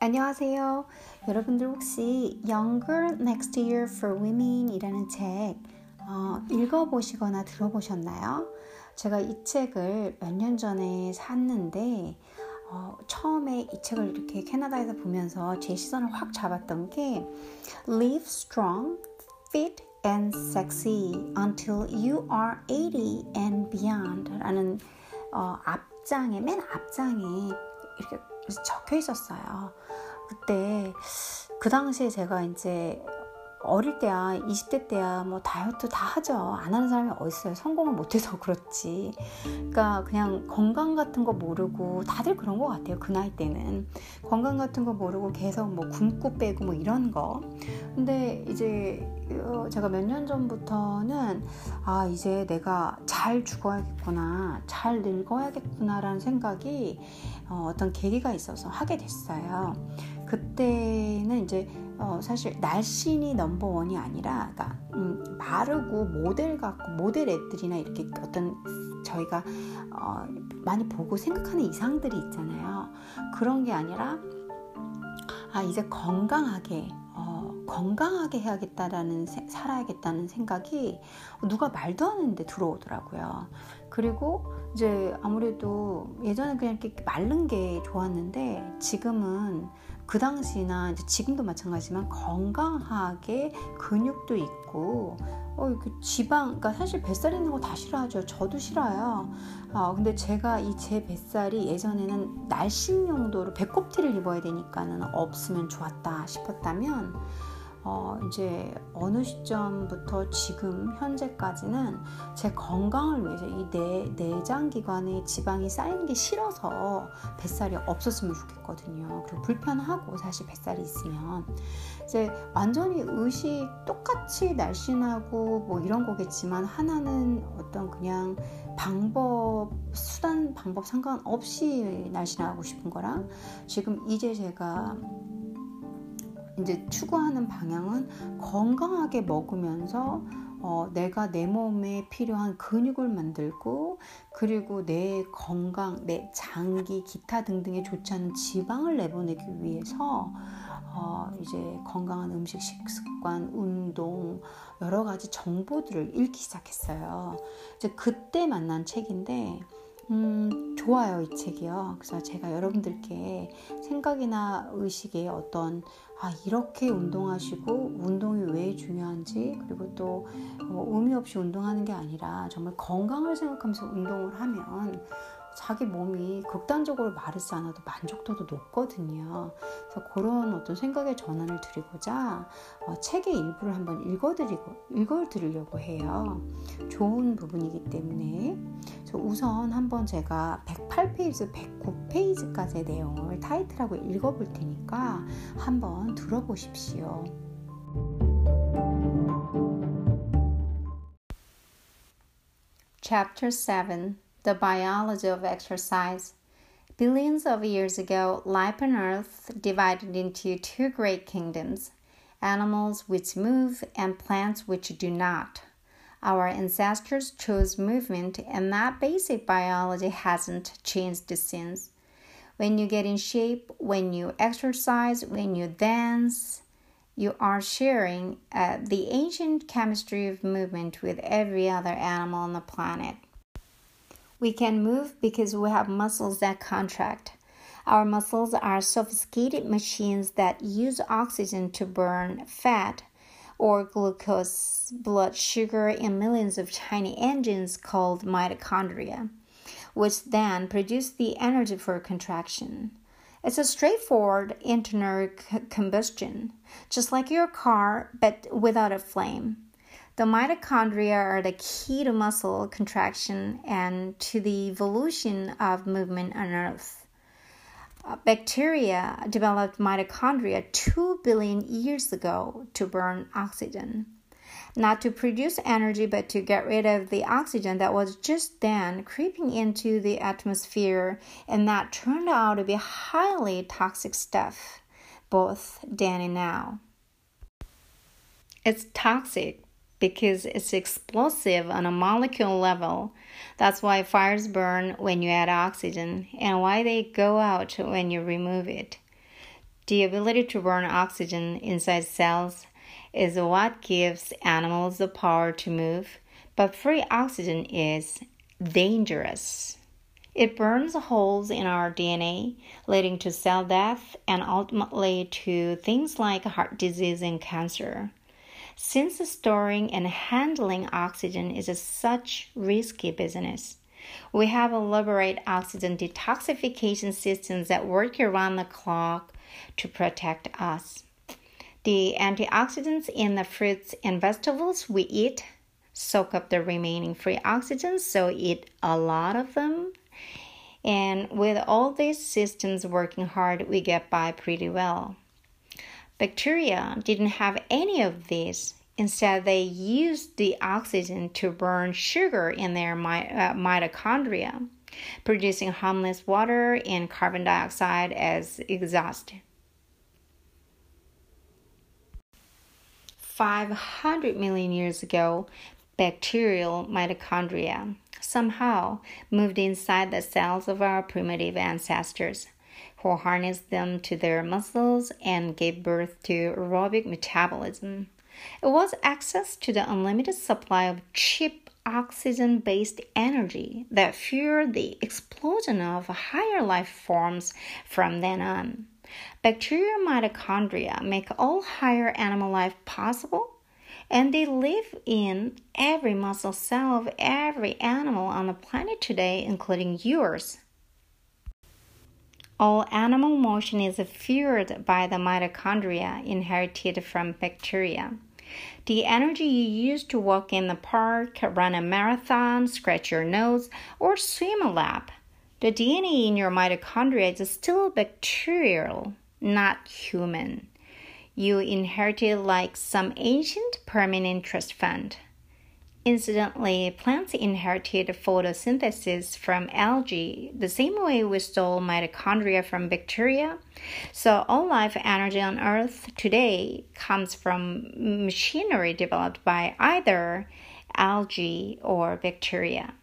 안녕하세요. 여러분들 혹시 Younger Next Year for Women이라는 책 어, 읽어보시거나 들어보셨나요? 제가 이 책을 몇 년 전에 샀는데 어, 처음에 이 책을 이렇게 캐나다에서 보면서 제 시선을 확 잡았던 게 Live strong, fit and sexy until you are 80 and beyond 라는 어, 앞장에 맨 앞장에 이렇게 적혀 있었어요. 그때 그 당시에 제가 이제 어릴 때야 20대 때야 뭐 다이어트 다 하죠. 안 하는 사람이 어딨어요. 성공을 못해서 그렇지. 그러니까 그냥 건강 같은 거 모르고 다들 그런 것 같아요 그 나이 때는. 건강 같은 거 모르고 계속 뭐 굶고 빼고 뭐 이런 거. 근데 이제 어, 제가 몇 년 전부터는 아 이제 내가 잘 죽어야겠구나 잘 늙어야겠구나라는 생각이 어, 어떤 계기가 있어서 하게 됐어요 그때는 이제 어, 사실 날씬이 넘버원이 아니라 그러니까, 음, 마르고 모델 같고 모델 애들이나 이렇게 어떤 저희가 어, 많이 보고 생각하는 이상들이 있잖아요. 그런 게 아니라 아 이제 건강하게 어, 건강하게 해야겠다라는 살아야겠다는 생각이 누가 말도 안 했는데 들어오더라고요. 그리고 이제 아무래도 예전에 그냥 이렇게 마른 게 좋았는데 지금은 그 당시나 지금도 마찬가지지만 건강하게 근육도 있고 어, 그 지방, 그러니까 사실 뱃살 있는 거 다 싫어하죠. 저도 싫어요. 어, 근데 제가 이 제 뱃살이 예전에는 날씬 용도로 배꼽티를 입어야 되니까는 없으면 좋았다 싶었다면 어, 이제 어느 시점부터 지금 현재까지는 제 건강을 위해서 이 내, 내장 기관에 지방이 쌓이는 게 싫어서 뱃살이 없었으면 좋겠거든요. 그리고 불편하고 사실 뱃살이 있으면 이제 완전히 의식 똑같이 날씬하고 뭐 이런 거겠지만 하나는 어떤 그냥 방법 수단 방법 상관없이 날씬하고 싶은 거랑 지금 이제 제가 이제 추구하는 방향은 건강하게 먹으면서 어, 내가 내 몸에 필요한 근육을 만들고 그리고 내 건강, 내 장기, 기타 등등에 좋지 않은 지방을 내보내기 위해서 어, 이제 건강한 음식 식습관, 운동 여러 가지 정보들을 읽기 시작했어요. 이제 그때 만난 책인데 음, 좋아요, 이 책이요. 그래서 제가 여러분들께 생각이나 의식에 어떤, 아, 이렇게 운동하시고, 운동이 왜 중요한지, 그리고 또 뭐 의미 없이 운동하는 게 아니라 정말 건강을 생각하면서 운동을 하면 자기 몸이 극단적으로 마르지 않아도 만족도도 높거든요. 그래서 그런 어떤 생각의 전환을 드리고자 어, 책의 일부를 한번 읽어드리고 읽어드리려고 해요. 좋은 부분이기 때문에 우선 한번 제가 108페이지, 109페이지까지의 내용을 타이틀하고 읽어볼 테니까 한번 들어보십시오. Chapter 7 The Biology of Exercise Billions of years ago, life on Earth divided into two great kingdoms animals which move and plants which do not. Our ancestors chose movement, and that basic biology hasn't changed since. When you get in shape, when you exercise, when you dance, you are sharing uh, the ancient chemistry of movement with every other animal on the planet. We can move because we have muscles that contract. Our muscles are sophisticated machines that use oxygen to burn fat or glucose, blood sugar, and millions of tiny engines called mitochondria, which then produce the energy for contraction. It's a straightforward internal c- combustion, just like your car, but without a flame. The mitochondria are the key to muscle contraction and to the evolution of movement on Earth. Uh, bacteria developed mitochondria 2 billion years ago to burn oxygen. Not to produce energy, but to get rid of the oxygen that was just then creeping into the atmosphere, and that turned out to be highly toxic stuff, both then and now. It's toxic because it's explosive on a molecule level. That's why fires burn when you add oxygen and why they go out when you remove it. The ability to burn oxygen inside cells is what gives animals the power to move, but free oxygen is dangerous. It burns holes in our DNA, leading to cell death and ultimately to things like heart disease and cancer. Since storing and handling oxygen is a such risky business, we have elaborate oxygen detoxification systems that work around the clock to protect us. The antioxidants in the fruits and vegetables we eat soak up the remaining free oxygen, so eat a lot of them. And with all these systems working hard, we get by pretty well. Bacteria didn't have any of this. Instead, they used the oxygen to burn sugar in their uh, mitochondria, producing harmless water and carbon dioxide as exhaust. 500 million years ago, bacterial mitochondria somehow moved inside the cells of our primitive ancestors, who harnessed them to their muscles and gave birth to aerobic metabolism. It was access to the unlimited supply of cheap oxygen based energy that fueled the explosion of higher life forms from then on. Bacterial mitochondria make all higher animal life possible, and they live in every muscle cell of every animal on the planet today, including yours. All animal motion is fueled by the mitochondria inherited from bacteria. The energy you use to walk in the park, run a marathon, scratch your nose, or swim a lap the DNA in your mitochondria is still bacterial, not human. You inherited like some ancient permanent trust fund. Incidentally, plants inherited photosynthesis from algae the same way we stole mitochondria from bacteria. So, all life energy on Earth today comes from machinery developed by either algae or bacteria.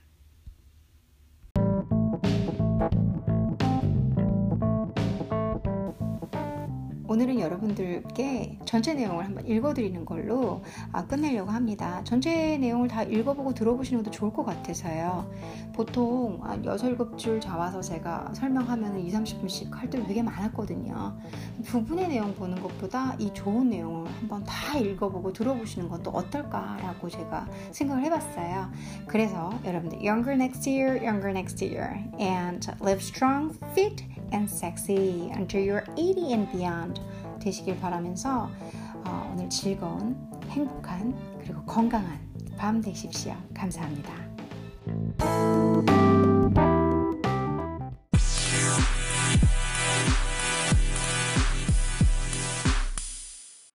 오늘은 여러분들께 전체 내용을 한번 읽어드리는 걸로 아, 끝내려고 합니다. 전체 내용을 다 읽어보고 들어보시는 것도 좋을 것 같아서요. 보통 6, 7줄 잡아서 제가 설명하면 2, 30분씩 할 때도 되게 많았거든요. 부분의 내용 보는 것보다 이 좋은 내용을 한번 다 읽어보고 들어보시는 것도 어떨까라고 제가 생각을 해봤어요. 그래서 여러분들 Younger Next Year, Younger Next Year and Live Strong, Fit and Sexy until you're 80 and beyond 되시길 바라면서 어, 오늘 즐거운 행복한 그리고 건강한 밤 되십시오. 감사합니다.